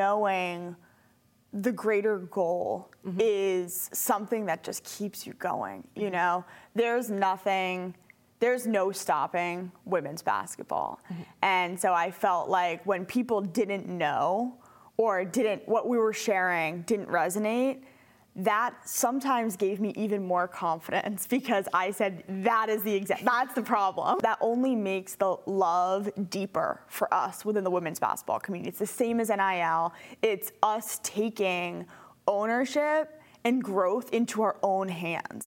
knowing the greater goal mm-hmm. is something that just keeps you going. You mm-hmm. know, there's nothing, there's no stopping women's basketball. Mm-hmm. And so I felt like when people didn't know or didn't, what we were sharing didn't resonate, that sometimes gave me even more confidence because I said that is the exact that's the problem. That only makes the love deeper for us within the women's basketball community. It's the same as NIL. It's us taking ownership and growth into our own hands.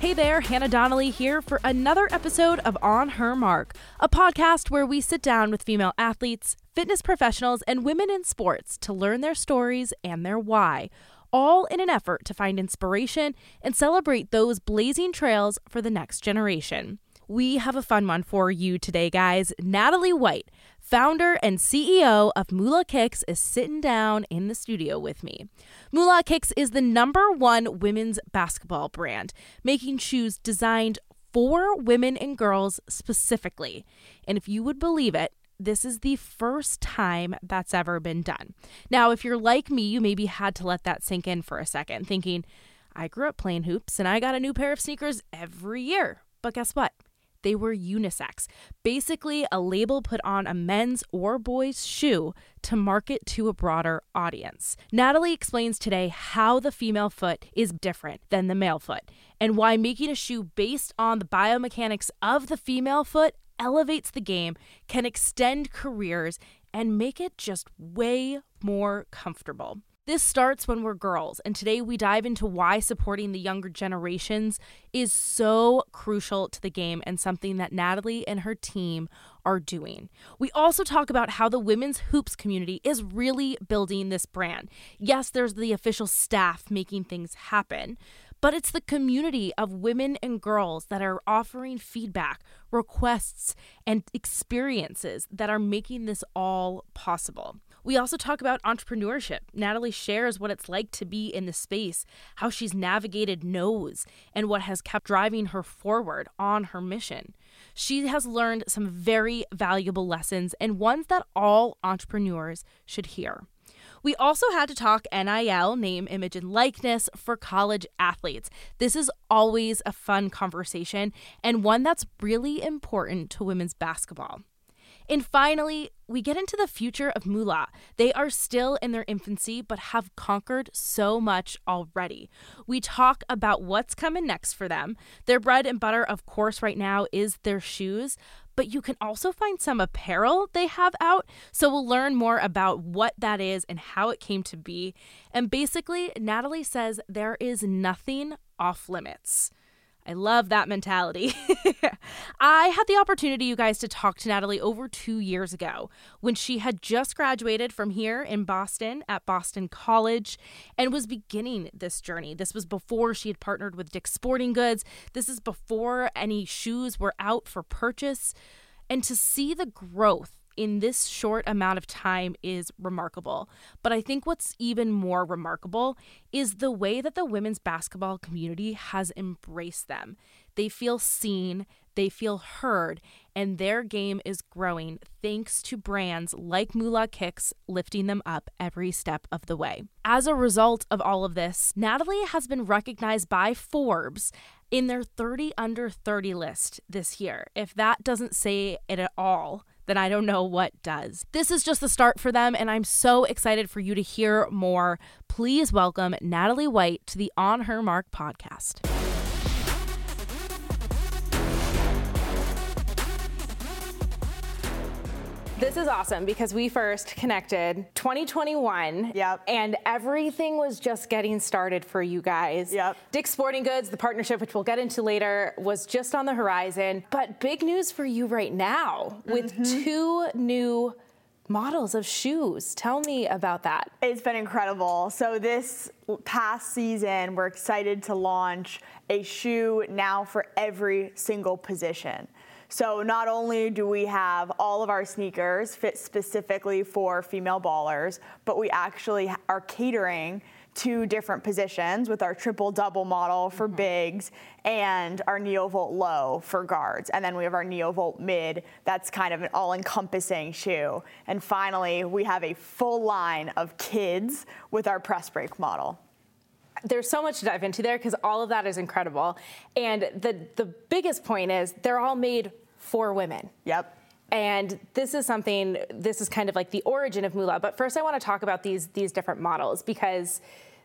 Hey there, Hannah Donnelly here for another episode of On Her Mark, a podcast where we sit down with female athletes, fitness professionals, and women in sports to learn their stories and their why, all in an effort to find inspiration and celebrate those blazing trails for the next generation. We have a fun one for you today, guys. Natalie White founder and CEO of Moolah Kicks, is sitting down in the studio with me. Moolah Kicks is the number one women's basketball brand, making shoes designed for women and girls specifically. And if you would believe it, this is the first time that's ever been done. Now, if you're like me, you maybe had to let that sink in for a second, thinking, I grew up playing hoops and I got a new pair of sneakers every year. But guess what? They were unisex, basically a label put on a men's or boy's shoe to market to a broader audience. Natalie explains today how the female foot is different than the male foot and why making a shoe based on the biomechanics of the female foot elevates the game, can extend careers, and make it just way more comfortable. This starts when we're girls, and today we dive into why supporting the younger generations is so crucial to the game and something that Natalie and her team are doing. We also talk about how the women's hoops community is really building this brand. Yes, there's the official staff making things happen, but it's the community of women and girls that are offering feedback, requests, and experiences that are making this all possible. We also talk about entrepreneurship. Natalie shares what it's like to be in the space, how she's navigated no's, and what has kept driving her forward on her mission. She has learned some very valuable lessons and ones that all entrepreneurs should hear. We also had to talk NIL, name, image, and likeness for college athletes. This is always a fun conversation and one that's really important to women's basketball. And finally, we get into the future of Moolah. They are still in their infancy, but have conquered so much already. We talk about what's coming next for them. Their bread and butter, of course, right now is their shoes, but you can also find some apparel they have out. So we'll learn more about what that is and how it came to be. And basically, Natalie says there is nothing off limits. I love that mentality. I had the opportunity, you guys, to talk to Natalie over two years ago when she had just graduated from here in Boston at Boston College and was beginning this journey. This was before she had partnered with Dick's Sporting Goods. This is before any shoes were out for purchase. And to see the growth in this short amount of time is remarkable. But I think what's even more remarkable is the way that the women's basketball community has embraced them. They feel seen, they feel heard, and their game is growing thanks to brands like Moolah Kicks lifting them up every step of the way. As a result of all of this, Natalie has been recognized by Forbes in their 30 under 30 list this year. If that doesn't say it at all, then I don't know what does. This is just the start for them, and I'm so excited for you to hear more. Please welcome Natalie White to the On Her Mark podcast. This is awesome because we first connected 2021. Yep. And everything was just getting started for you guys. Yep. Dick's Sporting Goods, the partnership, which we'll get into later, was just on the horizon. But big news for you right now with mm-hmm. two new models of shoes. Tell me about that. It's been incredible. So, this past season, we're excited to launch a shoe now for every single position. So not only do we have all of our sneakers fit specifically for female ballers, but we actually are catering two different positions with our triple double model for mm-hmm. bigs and our neovolt low for guards. And then we have our neovolt mid that's kind of an all encompassing shoe. And finally, we have a full line of kids with our press break model there's so much to dive into there because all of that is incredible. And the the biggest point is they're all made for women. Yep. And this is something, this is kind of like the origin of Moolah. But first, I want to talk about these, these different models because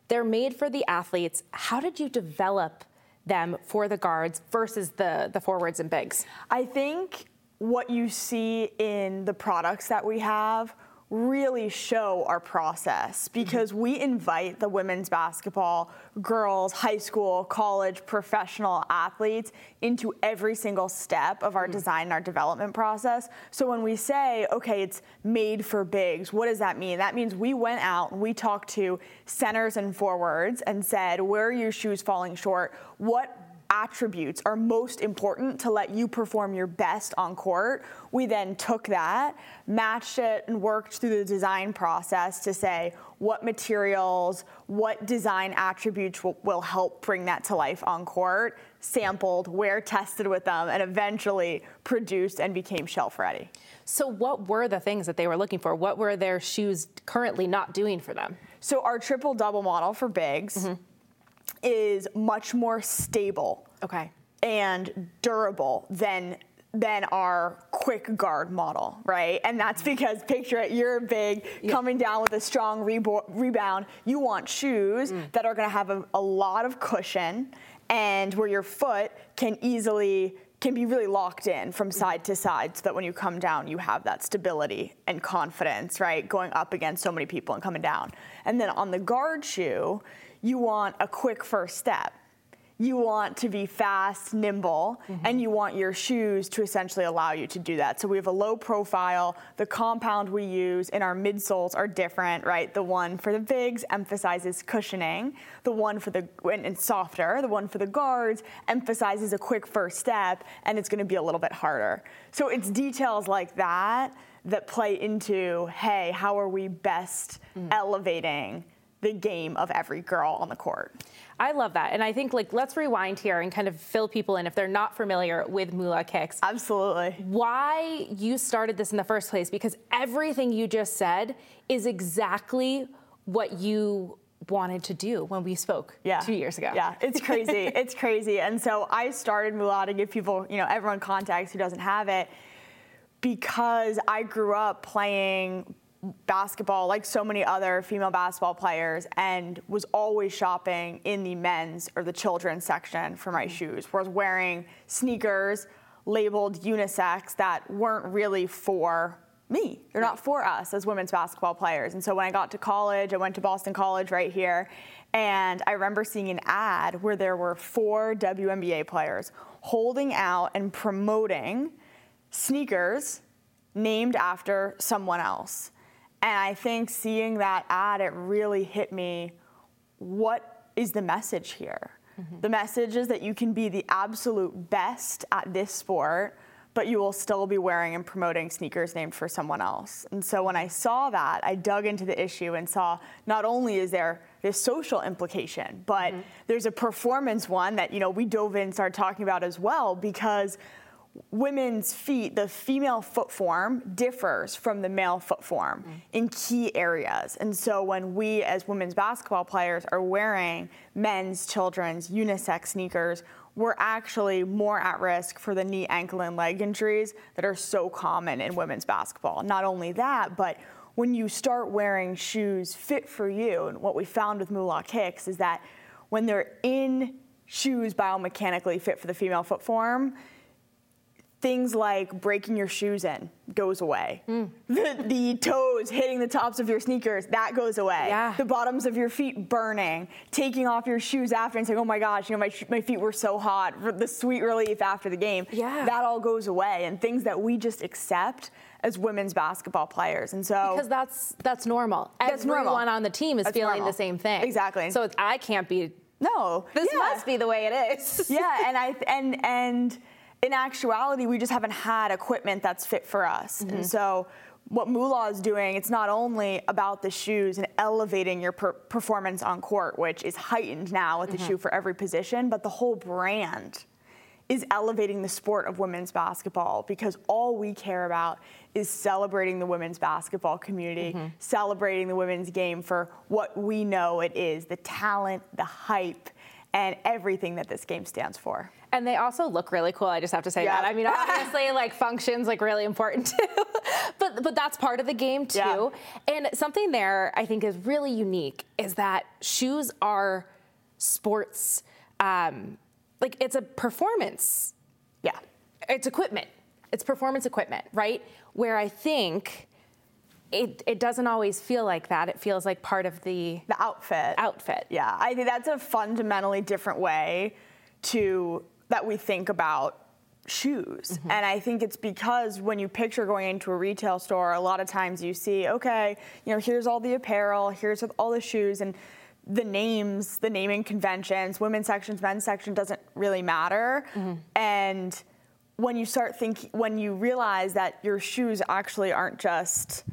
they're made for the athletes. How did you develop them for the guards versus the, the forwards and bigs? I think what you see in the products that we have really show our process because mm-hmm. we invite the women's basketball, girls, high school, college, professional athletes into every single step of our mm-hmm. design and our development process. So when we say, okay, it's made for bigs, what does that mean? That means we went out and we talked to centers and forwards and said, where are your shoes falling short? What attributes are most important to let you perform your best on court. We then took that, matched it, and worked through the design process to say what materials, what design attributes will, will help bring that to life on court, sampled, wear tested with them, and eventually produced and became shelf ready. So, what were the things that they were looking for? What were their shoes currently not doing for them? So, our triple double model for bigs. Mm-hmm is much more stable okay. and durable than than our quick guard model, right? And that's because picture it, you're big, yeah. coming down with a strong rebo- rebound. You want shoes mm. that are going to have a, a lot of cushion and where your foot can easily can be really locked in from side to side so that when you come down you have that stability and confidence right going up against so many people and coming down and then on the guard shoe you want a quick first step. You want to be fast, nimble, mm-hmm. and you want your shoes to essentially allow you to do that. So we have a low profile. The compound we use in our midsoles are different, right? The one for the bigs emphasizes cushioning. The one for the and, and softer. The one for the guards emphasizes a quick first step, and it's going to be a little bit harder. So it's details like that that play into, hey, how are we best mm. elevating? The game of every girl on the court. I love that. And I think like let's rewind here and kind of fill people in if they're not familiar with Moolah Kicks. Absolutely. Why you started this in the first place because everything you just said is exactly what you wanted to do when we spoke yeah. two years ago. Yeah, it's crazy. it's crazy. And so I started Moolah to give people, you know, everyone context who doesn't have it because I grew up playing basketball like so many other female basketball players and was always shopping in the men's or the children's section for my mm-hmm. shoes. Was wearing sneakers labeled unisex that weren't really for me. They're not for us as women's basketball players. And so when I got to college, I went to Boston College right here, and I remember seeing an ad where there were four WNBA players holding out and promoting sneakers named after someone else. And I think seeing that ad, it really hit me what is the message here? Mm-hmm. The message is that you can be the absolute best at this sport, but you will still be wearing and promoting sneakers named for someone else. And so when I saw that, I dug into the issue and saw not only is there this social implication, but mm-hmm. there's a performance one that you know we dove in and started talking about as well because women's feet, the female foot form differs from the male foot form mm. in key areas. And so when we as women's basketball players are wearing men's, children's, unisex sneakers, we're actually more at risk for the knee, ankle, and leg injuries that are so common in women's basketball. Not only that, but when you start wearing shoes fit for you, and what we found with Moolah Kicks is that when they're in shoes biomechanically fit for the female foot form, things like breaking your shoes in goes away. Mm. The, the, toes hitting the tops of your sneakers, that goes away. Yeah. The bottoms of your feet burning, taking off your shoes after and saying, oh my gosh, you know, my, my feet were so hot, the sweet relief after the game. Yeah. That all goes away and things that we just accept as women's basketball players. And so because that's that's normal. That's Everyone normal. on the team is that's feeling normal. the same thing. Exactly. So I can't be no. This yeah. must be the way it is. yeah, and I and and in actuality, we just haven't had equipment that's fit for us. Mm-hmm. And so what Moolah is doing, it's not only about the shoes and elevating your per- performance on court, which is heightened now with the shoe for every position, but the whole brand is elevating the sport of women's basketball because all we care about is celebrating the women's basketball community, celebrating the women's game for what we know it is the talent, the hype, and everything that this game stands for. And they also look really cool. I just have to say Yeah. that. I mean, obviously, like functions like really important too, but but that's part of the game too. Yeah. And something there I think is really unique is that shoes are sports. Um, like it's a performance. Yeah. It's equipment. It's performance equipment, right? Where I think it it doesn't always feel like that. It feels like part of the The outfit. outfit. Yeah, I think that's a fundamentally different way to that we think about shoes. Mm-hmm. And I think it's because when you picture going into a retail store, a lot of times you see, okay, you know, here's all the apparel, here's all the shoes and the names, the naming conventions, women's sections, men's section doesn't really matter. Mm-hmm. And when you start thinking when you realize that your shoes actually aren't just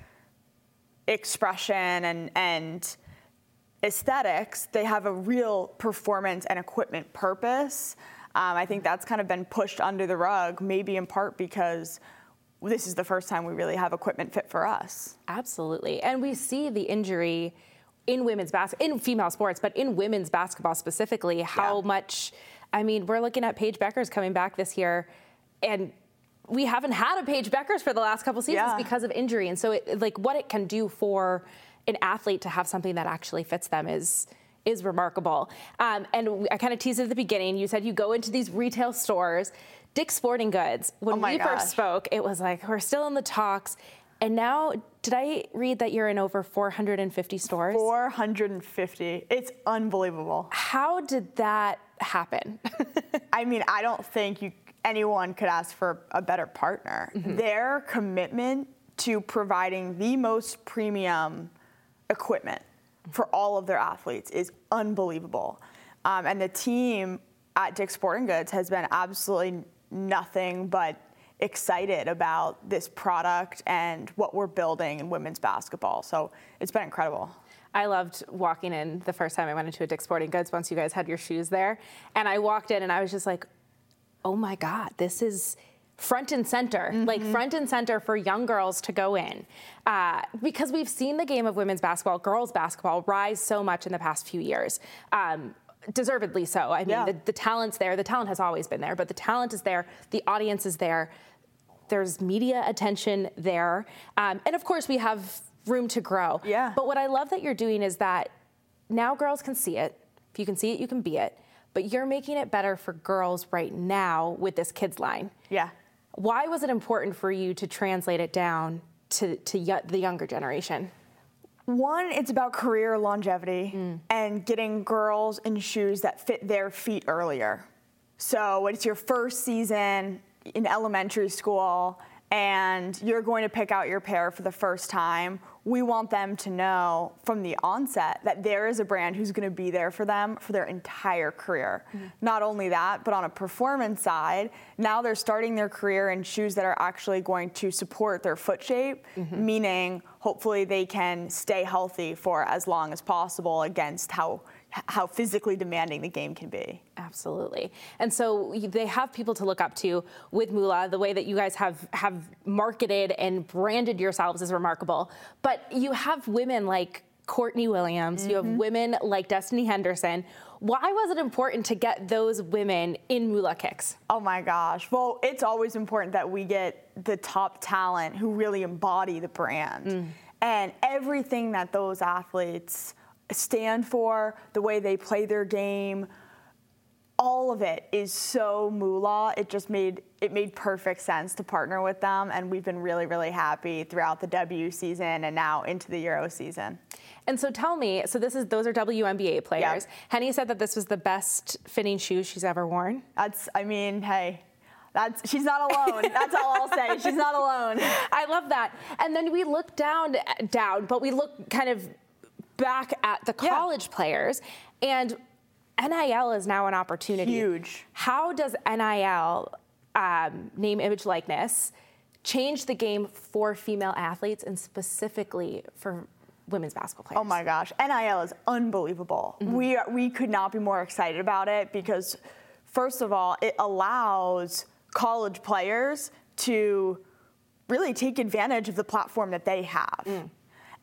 expression and and aesthetics, they have a real performance and equipment purpose. Um, I think that's kind of been pushed under the rug, maybe in part because this is the first time we really have equipment fit for us. Absolutely. And we see the injury in women's basketball, in female sports, but in women's basketball specifically, how Yeah. much, I mean, we're looking at Paige Bueckers coming back this year, and we haven't had a Paige Bueckers for the last couple seasons Yeah. because of injury. And so, it, like, what it can do for an athlete to have something that actually fits them is is remarkable. Um, and I kind of teased at the beginning. You said you go into these retail stores. Dick's Sporting Goods. When Oh we gosh. first spoke, it was like we're still in the talks. And now, did I read that you're in over 450 stores? 450. It's unbelievable. How did that happen? I mean, I don't think you anyone could ask for a better partner. Their commitment to providing the most premium equipment for all of their athletes is unbelievable. Um, and the team at Dick's Sporting Goods has been absolutely nothing but excited about this product and what we're building in women's basketball. So it's been incredible. I loved walking in the first time I went into a Dick's Sporting Goods once you guys had your shoes there. And I walked in and I was just like, oh my God, this is front and center, like front and center for young girls to go in. Uh, because we've seen the game of women's basketball, girls basketball, rise so much in the past few years. Um, deservedly so. I mean, Yeah. the, the talent's there. The talent has always been there, but the talent is there. The audience is there. There's media attention there. Um, and of course, we have room to grow. Yeah. But what I love that you're doing is that now girls can see it. If you can see it, you can be it. But you're making it better for girls right now with this kids line. Yeah. Why was it important for you to translate it down to, to y- the younger generation? One, it's about career longevity mm. and getting girls in shoes that fit their feet earlier. So it's your first season in elementary school and you're going to pick out your pair for the first time, we want them to know from the onset that there is a brand who's going to be there for them for their entire career. Mm-hmm. Not only that, but on a performance side, now they're starting their career in shoes that are actually going to support their foot shape, mm-hmm. meaning hopefully they can stay healthy for as long as possible against how how physically demanding the game can be. Absolutely. And so they have people to look up to with Moolah. The way that you guys have have marketed and branded yourselves is remarkable. But you have women like Courtney Williams, you have mm-hmm. women like Destanni Henderson. Why was it important to get those women in Moolah kicks? Oh my gosh. Well, it's always important that we get the top talent who really embody the brand. Mm. And everything that those athletes stand for, the way they play their game, all of it is so moolah. It just made it made perfect sense to partner with them, and we've been really, really happy throughout the W season and now into the Euro season. And so tell me, so this is those are WNBA players. Henny said that this was the best fitting shoe she's ever worn. That's, I mean, hey, that's she's not alone. that's all I'll say. She's not alone. I love that. And then we look down, down, but we look kind of back at the Yeah. college players, and NIL is now an opportunity. Huge. How does NIL, um, name, image, likeness, change the game for female athletes and specifically for women's basketball players? Oh my gosh, NIL is unbelievable. Mm-hmm. We are, we could not be more excited about it because, first of all, it allows college players to really take advantage of the platform that they have. Mm.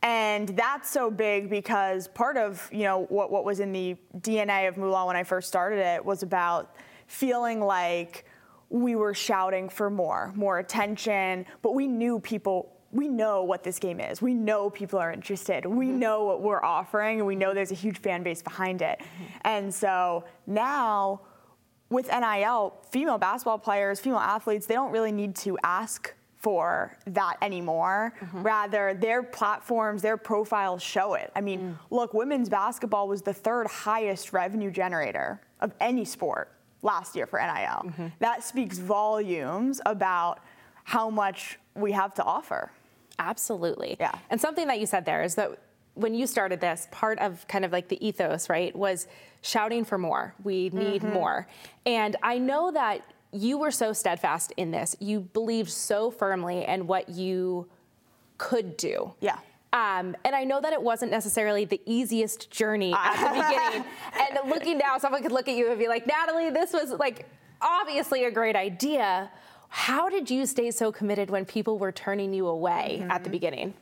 And that's so big because part of you know what, what was in the DNA of Moolah when I first started it was about feeling like we were shouting for more, more attention, but we knew people we know what this game is. We know people are interested. We mm-hmm. know what we're offering, and we know there's a huge fan base behind it. Mm-hmm. And so now, with NIL, female basketball players, female athletes, they don't really need to ask for that anymore. Mm-hmm. Rather, their platforms, their profiles show it. I mean, mm. look, women's basketball was the third highest revenue generator of any sport last year for NIL. Mm-hmm. That speaks volumes about how much we have to offer. Absolutely. Yeah. And something that you said there is that when you started this, part of kind of like the ethos, right, was shouting for more. We need mm-hmm. more. And I know that you were so steadfast in this. You believed so firmly in what you could do. Yeah. Um, and I know that it wasn't necessarily the easiest journey at the beginning. And looking now, someone could look at you and be like, Natalie, this was like obviously a great idea. How did you stay so committed when people were turning you away mm-hmm. at the beginning?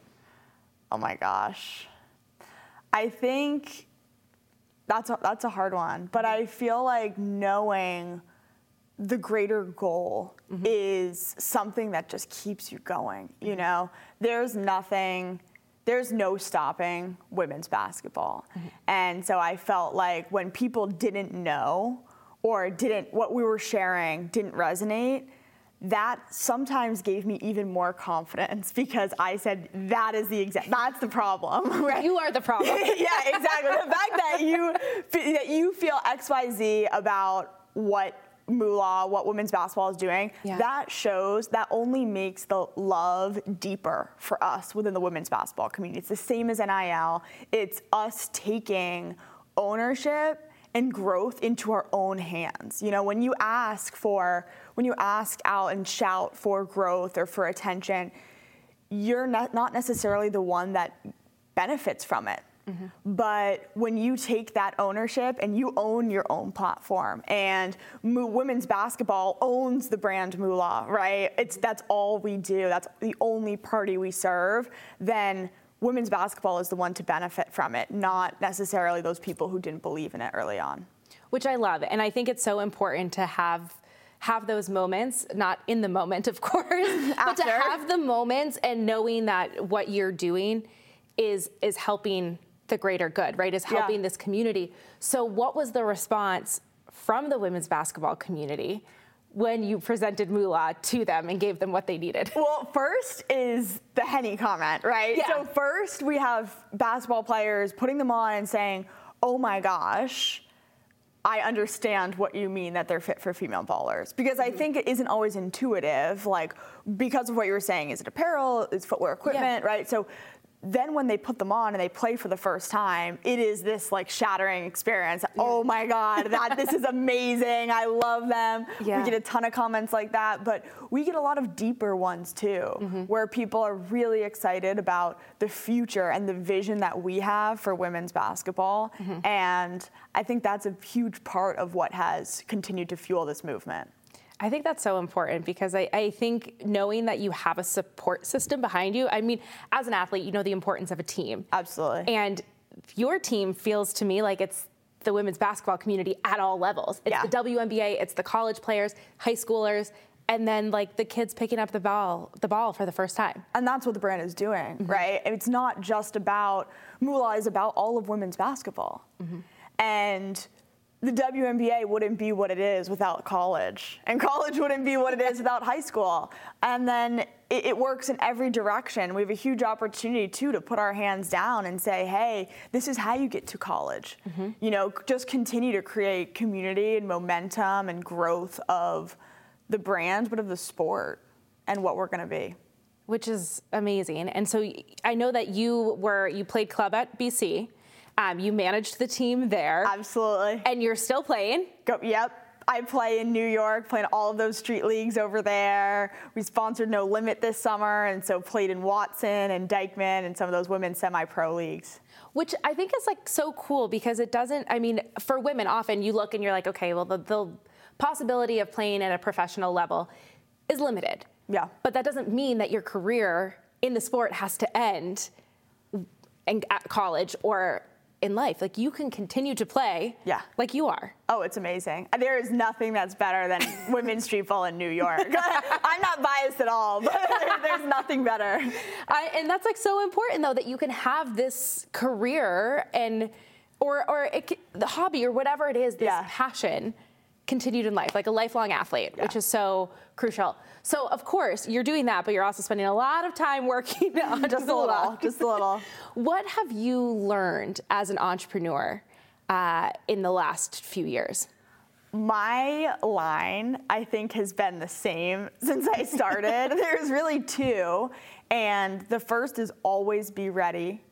Oh my gosh. I think that's a, that's a hard one, but I feel like knowing the greater goal mm-hmm. is something that just keeps you going. You mm-hmm. know, there's nothing, there's no stopping women's basketball. Mm-hmm. And so I felt like when people didn't know or didn't, what we were sharing didn't resonate, that sometimes gave me even more confidence because I said that is the exact that's the problem. Right? You are the problem. yeah, exactly. the fact that you that you feel X Y Z about what Moolah, what women's basketball is doing, yeah. that shows that only makes the love deeper for us within the women's basketball community. It's the same as NIL. It's us taking ownership and growth into our own hands. You know, when you ask for, when you ask out and shout for growth or for attention, you're not, not necessarily the one that benefits from it. Mm-hmm. But when you take that ownership and you own your own platform, and Mo- women's basketball owns the brand Moolah, right? It's that's all we do. That's the only party we serve. Then women's basketball is the one to benefit from it, not necessarily those people who didn't believe in it early on. Which I love, and I think it's so important to have have those moments, not in the moment, of course, but to have the moments and knowing that what you're doing is is helping the greater good, right? Is helping yeah. this community. So, what was the response from the women's basketball community when you presented Moolah to them and gave them what they needed? Well, first is the Henny comment, right? Yeah. So, first we have basketball players putting them on and saying, oh my gosh, I understand what you mean that they're fit for female ballers because I mm-hmm. think it isn't always intuitive. Like because of what you were saying, is it apparel, is footwear equipment, yeah. right? So then when they put them on and they play for the first time, it is this like shattering experience. Yeah. Oh my God, that this is amazing. I love them. Yeah. We get a ton of comments like that, but we get a lot of deeper ones too, mm-hmm. where people are really excited about the future and the vision that we have for women's basketball. Mm-hmm. And I think that's a huge part of what has continued to fuel this movement. I think that's so important because I, I, think knowing that you have a support system behind you, I mean, as an athlete, you know the importance of a team. Absolutely. And your team feels to me like it's the women's basketball community at all levels. It's yeah. the WNBA, it's the college players, high schoolers, and then like the kids picking up the ball the ball for the first time. And that's what the brand is doing, mm-hmm. right? It's not just about Moolah is about all of women's basketball. Mm-hmm. And the WNBA wouldn't be what it is without college, and college wouldn't be what it is without high school. And then it, it, works in every direction. We have a huge opportunity too to put our hands down and say, "Hey, this is how you get to college." Mm-hmm. You know, just continue to create community and momentum and growth of the brand, but of the sport and what we're going to be. Which is amazing. And so I know that you were you played club at BC. Um, you managed the team there. Absolutely. And you're still playing. Go, yep. I play in New York, playing all of those street leagues over there. We sponsored No Limit this summer, and so played in Watson and Dyckman and some of those women's semi-pro leagues. Which I think is like so cool because it doesn't. I mean, for women, often you look and you're like, okay, well, the, the possibility of playing at a professional level is limited. Yeah. But that doesn't mean that your career in the sport has to end in, at college or in life. Like you can continue to play Yeah. like you are. Oh, it's amazing. There is nothing that's better than women's street ball in New York. I'm not biased at all, but there- there's nothing better. I, and that's like so important though that you can have this career and or or it, the hobby or whatever it is, this Yeah. passion continued in life, like a lifelong athlete, which is so crucial. So of course you're doing that, but you're also spending a lot of time working on Just a little, just a little. What have you learned as an entrepreneur uh, in the last few years? My line, I think, has been the same since I started. There's really two. And the first is always be ready.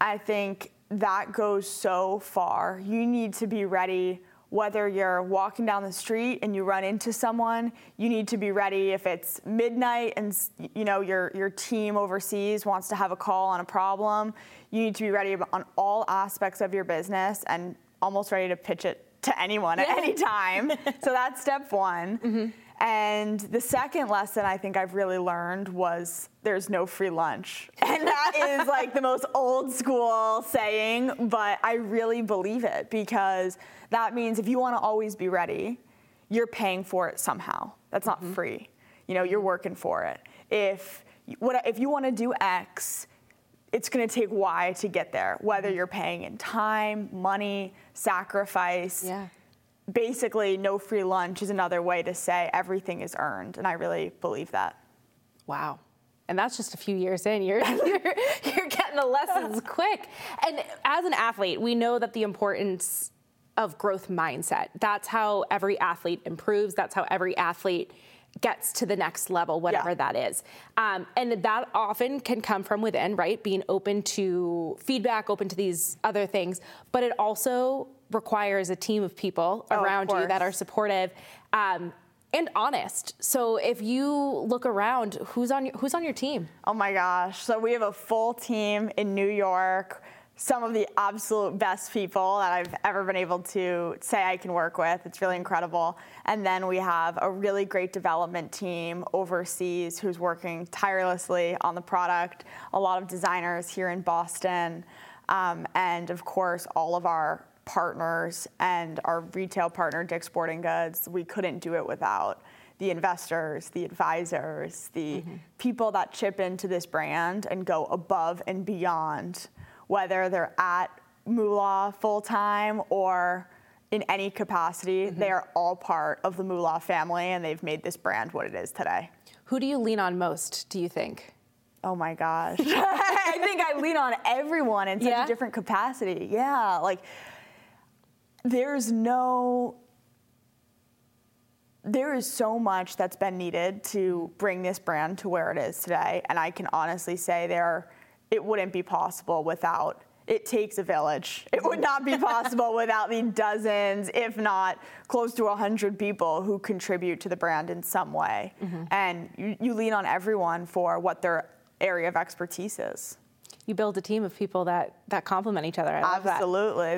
I think that goes so far. You need to be ready whether you're walking down the street and you run into someone, you need to be ready if it's midnight and you know your your team overseas wants to have a call on a problem. You need to be ready on all aspects of your business and almost ready to pitch it to anyone at any time. so that's step one. Mm-hmm. And the second lesson I think I've really learned was there's no free lunch. And that is like the most old school saying, but I really believe it because that means if you want to always be ready, you're paying for it somehow. That's not mm-hmm. free. You know, you're working for it. If what if you want to do X, it's going to take Y to get there, whether mm-hmm. you're paying in time, money, sacrifice. Basically, no free lunch is another way to say everything is earned, and I really believe that. Wow. And that's just a few years in. You're, you're, you're getting the lessons quick. And as an athlete, we know that the importance of growth mindset. That's how every athlete improves. That's how every athlete gets to the next level, whatever Yeah. that is. Um, and that often can come from within, right? Being open to feedback, open to these other things. But it also requires a team of people Oh, of around you that are supportive. Um, and honest. So if you look around, who's on your, who's on your team? Oh my gosh. So we have a full team in New York. Some of the absolute best people that I've ever been able to say I can work with. It's really incredible. And then we have a really great development team overseas who's working tirelessly on the product. A lot of designers here in Boston. Um, and of course, all of our partners and our retail partner, Dick's Sporting Goods. We couldn't do it without the investors, the advisors, the mm-hmm. people that chip into this brand and go above and beyond, whether they're at Moolah full time or in any capacity, mm-hmm. they are all part of the Moolah family and they've made this brand what it is today. Who do you lean on most, do you think? Oh my gosh. I think I lean on everyone in such Yeah? a different capacity. Yeah, like there's no there is so much that's been needed to bring this brand to where it is today and I can honestly say there it wouldn't be possible without it takes a village. It would not be possible without the dozens, if not close to 100 people who contribute to the brand in some way. Mm-hmm. And you, you lean on everyone for what their area of expertise is. You build a team of people that, that complement each other. I love that.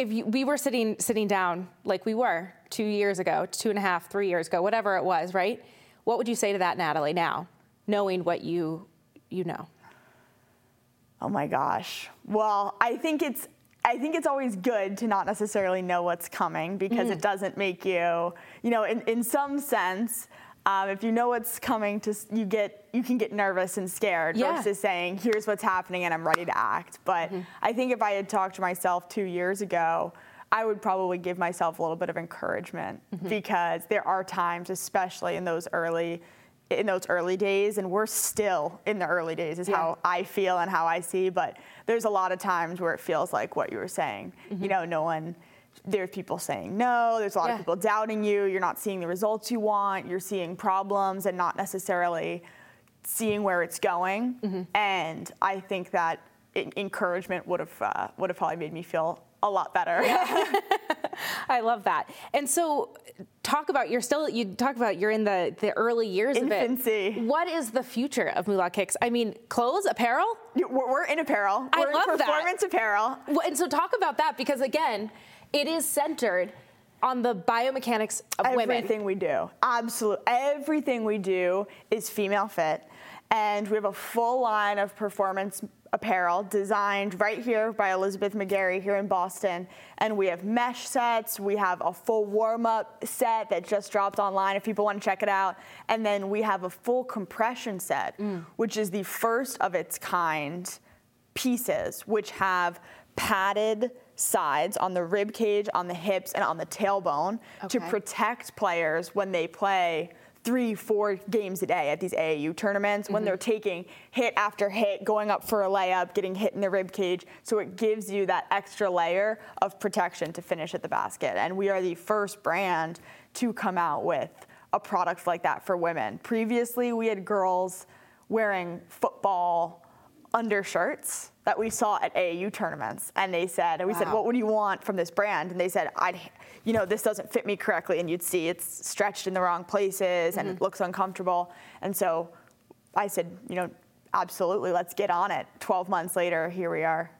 If you, we were sitting sitting down like we were two years ago, two and a half, three years ago, whatever it was, right? What would you say to that, Natalie? Now, knowing what you you know. Oh my gosh. Well, I think it's I think it's always good to not necessarily know what's coming because Mm. it doesn't make you, you know, in, in some sense, um, if you know what's coming, to you get you can get nervous and scared Yeah. versus saying, "Here's what's happening and I'm ready to act." But Mm-hmm. I think if I had talked to myself two years ago, I would probably give myself a little bit of encouragement because there are times, especially in those early in those early days, and we're still in the early days, is how I feel and how I see. But there's a lot of times where it feels like what you were saying. You know, no one. There's people saying no. There's a lot Yeah. of people doubting you. You're not seeing the results you want. You're seeing problems and not necessarily seeing where it's going. And I think that en- encouragement would have uh, would have probably made me feel a lot better. I love that. And so, talk about you're still you talk about you're in the the early years Infancy. of it. What is the future of Moolah Kicks? I mean, clothes, apparel. we're, we're in apparel. I we're love in that. performance apparel. Well, And so, talk about that because again, it is centered on the biomechanics of women. Everything we do, absolutely everything we do is female fit, and we have a full line of performance apparel designed right here by Elizabeth McGarry here in Boston. And we have mesh sets. We have a full warm-up set that just dropped online if people want to check it out. And then we have a full compression set, mm. which is the first of its kind pieces which have padded sides on the rib cage, on the hips, and on the tailbone to protect players when they play three, four games a day at these AAU tournaments when they're mm-hmm. taking hit after hit, going up for a layup, getting hit in the rib cage. So it gives you that extra layer of protection to finish at the basket. And we are the first brand to come out with a product like that for women. Previously, we had girls wearing football undershirts that we saw at AAU tournaments, and they said, and we said, what would you want from this brand? And they said, I'd, you know, this doesn't fit me correctly, and you'd see it's stretched in the wrong places and Mm-hmm. it looks uncomfortable. And so I said, you know, absolutely, let's get on it. 12 months later, here we are.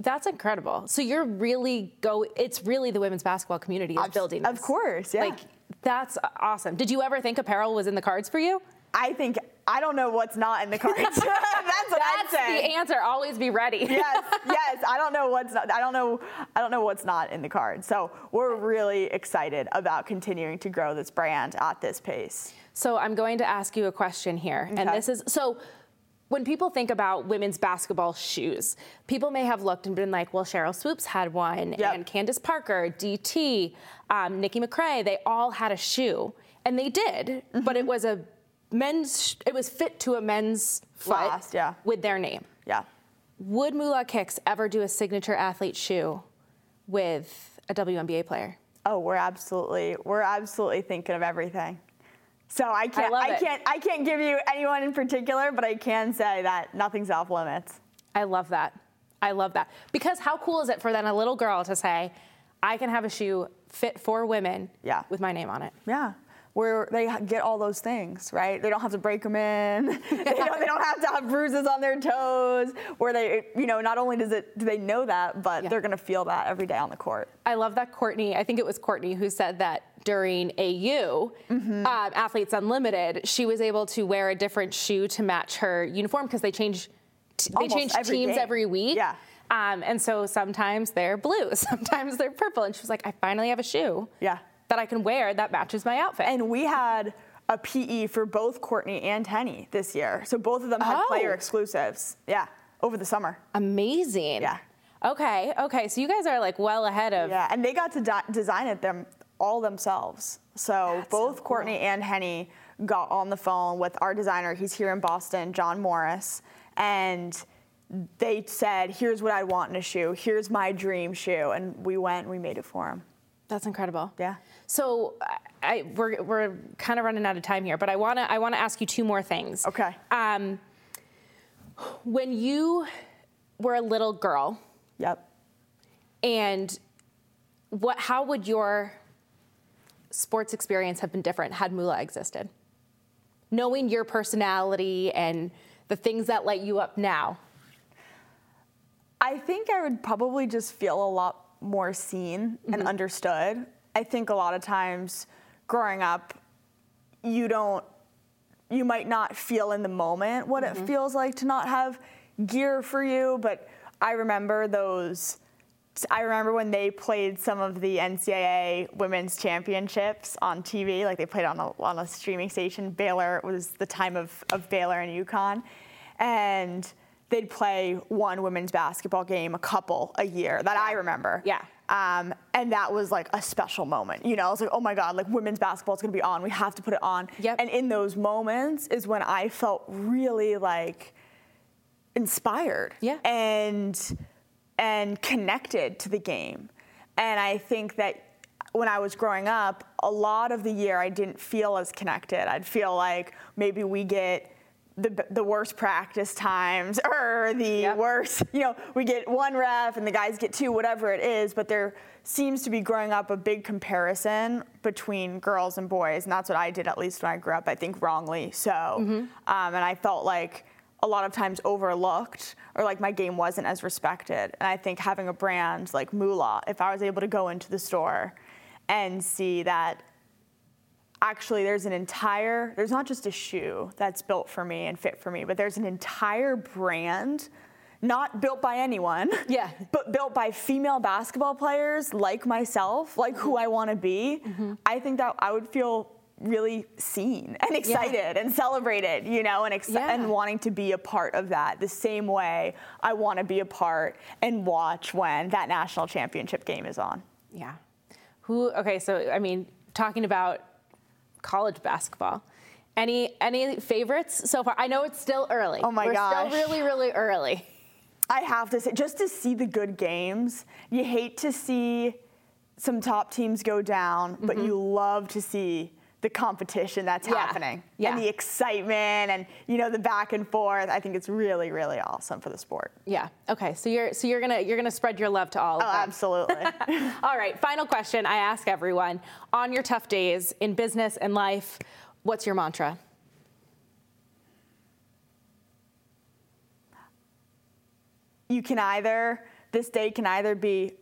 That's incredible. So you're really go. It's really the women's basketball community is Abs- building. of course, yeah. Like that's awesome. Did you ever think apparel was in the cards for you? I think I don't know what's not in the cards. That's what That's the answer. Always be ready. yes, yes. I don't know what's not. I don't know. I don't know what's not in the cards. So we're really excited about continuing to grow this brand at this pace. So I'm going to ask you a question here, and this is so. When people think about women's basketball shoes, people may have looked and been like, "Well, Sheryl Swoopes had one, Yep. and Candace Parker, DT, um, Nikki McCray, they all had a shoe, and they did, Mm-hmm. but it was a men's. It was fit to a men's foot Last, yeah. with their name. Yeah. Would Moolah Kicks ever do a signature athlete shoe with a WNBA player? Oh, we're absolutely we're absolutely thinking of everything. So I can't love I, can't I can't give you anyone in particular, but I can say that nothing's off limits. I love that. I love that. Because how cool is it for then a little girl to say, I can have a shoe fit for women Yeah. with my name on it? Yeah. Where they get all those things, right? They don't have to break them in. they, don't, they don't have to have bruises on their toes. Where they, you know, not only does it do they know that, but Yeah. they're gonna feel that every day on the court. I love that Courtney, I think it was Courtney who said that during AU, Mm-hmm. um, Athletes Unlimited, she was able to wear a different shoe to match her uniform because they change, t- they change teams game. every week. Yeah. Um, and so sometimes they're blue, sometimes they're purple. And she was like, I finally have a shoe Yeah. That I can wear that matches my outfit. And we had a PE for both Courtney and Henny this year. So both of them had Oh. player exclusives. Yeah, over the summer. Amazing. Yeah. Okay. Okay. So you guys are like well ahead of. Yeah, and they got to di- design it them all themselves. So That's so both Courtney and Henny got on the phone with our designer. He's here in Boston, John Morris, and they said, "Here's what I want in a shoe. Here's my dream shoe," and we went and we made it for him. That's incredible. Yeah. So I, we're, we're kind of running out of time here, but I want to I want to ask you two more things. Okay. Um, when you were a little girl, Yep. and what how would your sports experience have been different had Moolah existed? Knowing your personality and the things that light you up now. I think I would probably just feel a lot more seen and mm-hmm. understood. I think a lot of times growing up, you don't, you might not feel in the moment what it mm-hmm. feels like to not have gear for you, but I remember those. I remember when they played some of the NCAA women's championships on TV, like they played on a, on a streaming station. Baylor was the time of, of Baylor and UConn. And they'd play one women's basketball game, a couple a year that I remember. Yeah. Um, and that was like a special moment. You know, I was like, oh my God, like women's basketball is gonna be on. We have to put it on. Yep. And in those moments is when I felt really like inspired Yeah. and and connected to the game. And I think that when I was growing up, a lot of the year I didn't feel as connected. I'd feel like maybe we get the, the worst practice times or the Yep. worst, you know, we get one ref and the guys get two, whatever it is, but there seems to be growing up a big comparison between girls and boys. And that's what I did, at least when I grew up, I think wrongly so. Um, and I felt like a lot of times overlooked or like my game wasn't as respected. And I think having a brand like Moolah, if I was able to go into the store and see that actually there's an entire there's not just a shoe that's built for me and fit for me but there's an entire brand not built by anyone Yeah. but built by female basketball players like myself like who i want to be mm-hmm. i think that i would feel really seen and excited and celebrated you know and, exci- Yeah. and wanting to be a part of that the same way i want to be a part and watch when that national championship game is on Yeah. Who? Okay, so I mean, talking about college basketball. Any any favorites so far? I know it's still early. Oh my We're gosh. still really really early. I have to say, just to see the good games, you hate to see some top teams go down, but mm-hmm. you love to see the competition that's. Yeah. happening Yeah. and the excitement and you know the back and forth. I think it's really, really awesome for the sport. Yeah. Okay. So you're so you're gonna you're gonna spread your love to all of Oh, them. absolutely. All right. Final question. I ask everyone on your tough days in business and life. What's your mantra? you can either this day can either be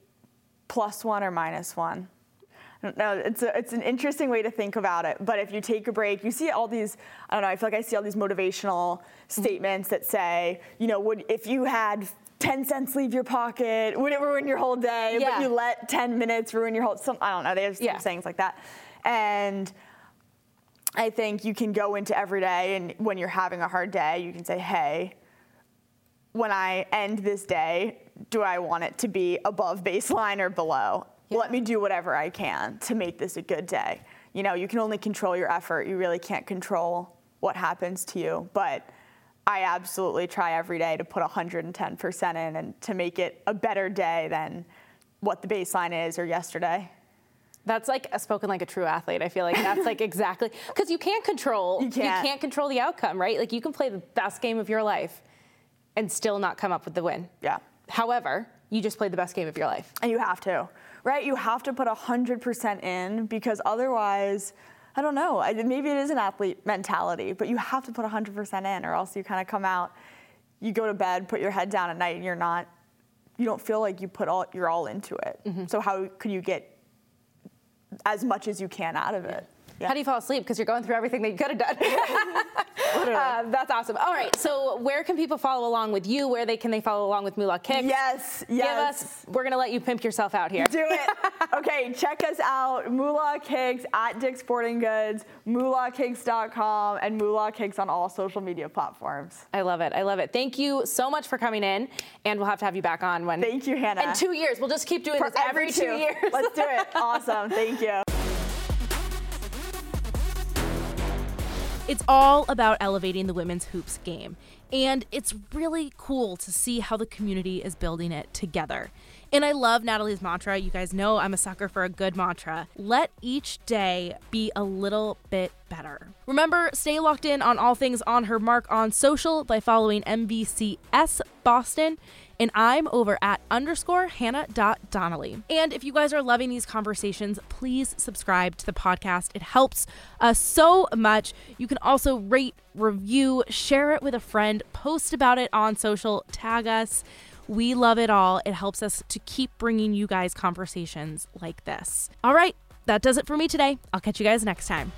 plus one or minus one. I. It's a, it's an interesting way to think about it. But if you take a break, you see all these. I don't know. I feel like I see all these motivational statements that say, you know, would if you had 10 cents leave your pocket, would it ruin your whole day? Yeah. But you let 10 minutes ruin your whole. Some I don't know. They have some Yeah. sayings like that, and. I think you can go into every day, and when you're having a hard day, you can say, "Hey, when I end this day, do I want it to be above baseline or below? Let me do whatever I can to make this a good day. You know, you can only control your effort. You really can't control what happens to you. But I absolutely try every day to put 110% in and to make it a better day than what the baseline is or yesterday. That's like a spoken like a true athlete. I feel like that's like exactly because you can't control You can't. control the outcome, right? Like you can play the best game of your life and still not come up with the win. Yeah. However, you just played the best game of your life. And you have to, right? You have to put 100% in because otherwise, I don't know, I- maybe it is an athlete mentality, but you have to put 100% in or else you kind of come out, you go to bed, put your head down at night, and you're not, you don't feel like you put all, you're all into it. Mm-hmm. So how could you get as much as you can out of it? Yeah. How do you fall asleep? Because you're going through everything that you could have done. Uh, that's awesome. All right, so where can people follow along with you? Where they can they follow along with Moolah Kicks? Yes, Give yes. us. We're gonna let you pimp yourself out here. Do it. okay, check us out. Moolah Kicks at Dick's Sporting Goods, moolahkicks.com, and Moolah Kicks on all social media platforms. I love it. I love it. Thank you so much for coming in, and we'll have to have you back on when. Thank you, Hannah. In two years, we'll just keep doing For this every, two years. Let's do it. Awesome. Thank you. It's all about elevating the women's hoops game. And it's really cool to see how the community is building it together. And I love Natalie's mantra. You guys know I'm a sucker for a good mantra. Let each day be a little bit better. Remember, stay locked in on all things on her mark on social by following NBCS Boston. And I'm over at underscore Hannah.Donnelly. And if you guys are loving these conversations, please subscribe to the podcast. It helps us so much. You can also rate, review, share it with a friend, post about it on social, tag us. We love it all. It helps us to keep bringing you guys conversations like this. All right, that does it for me today. I'll catch you guys next time.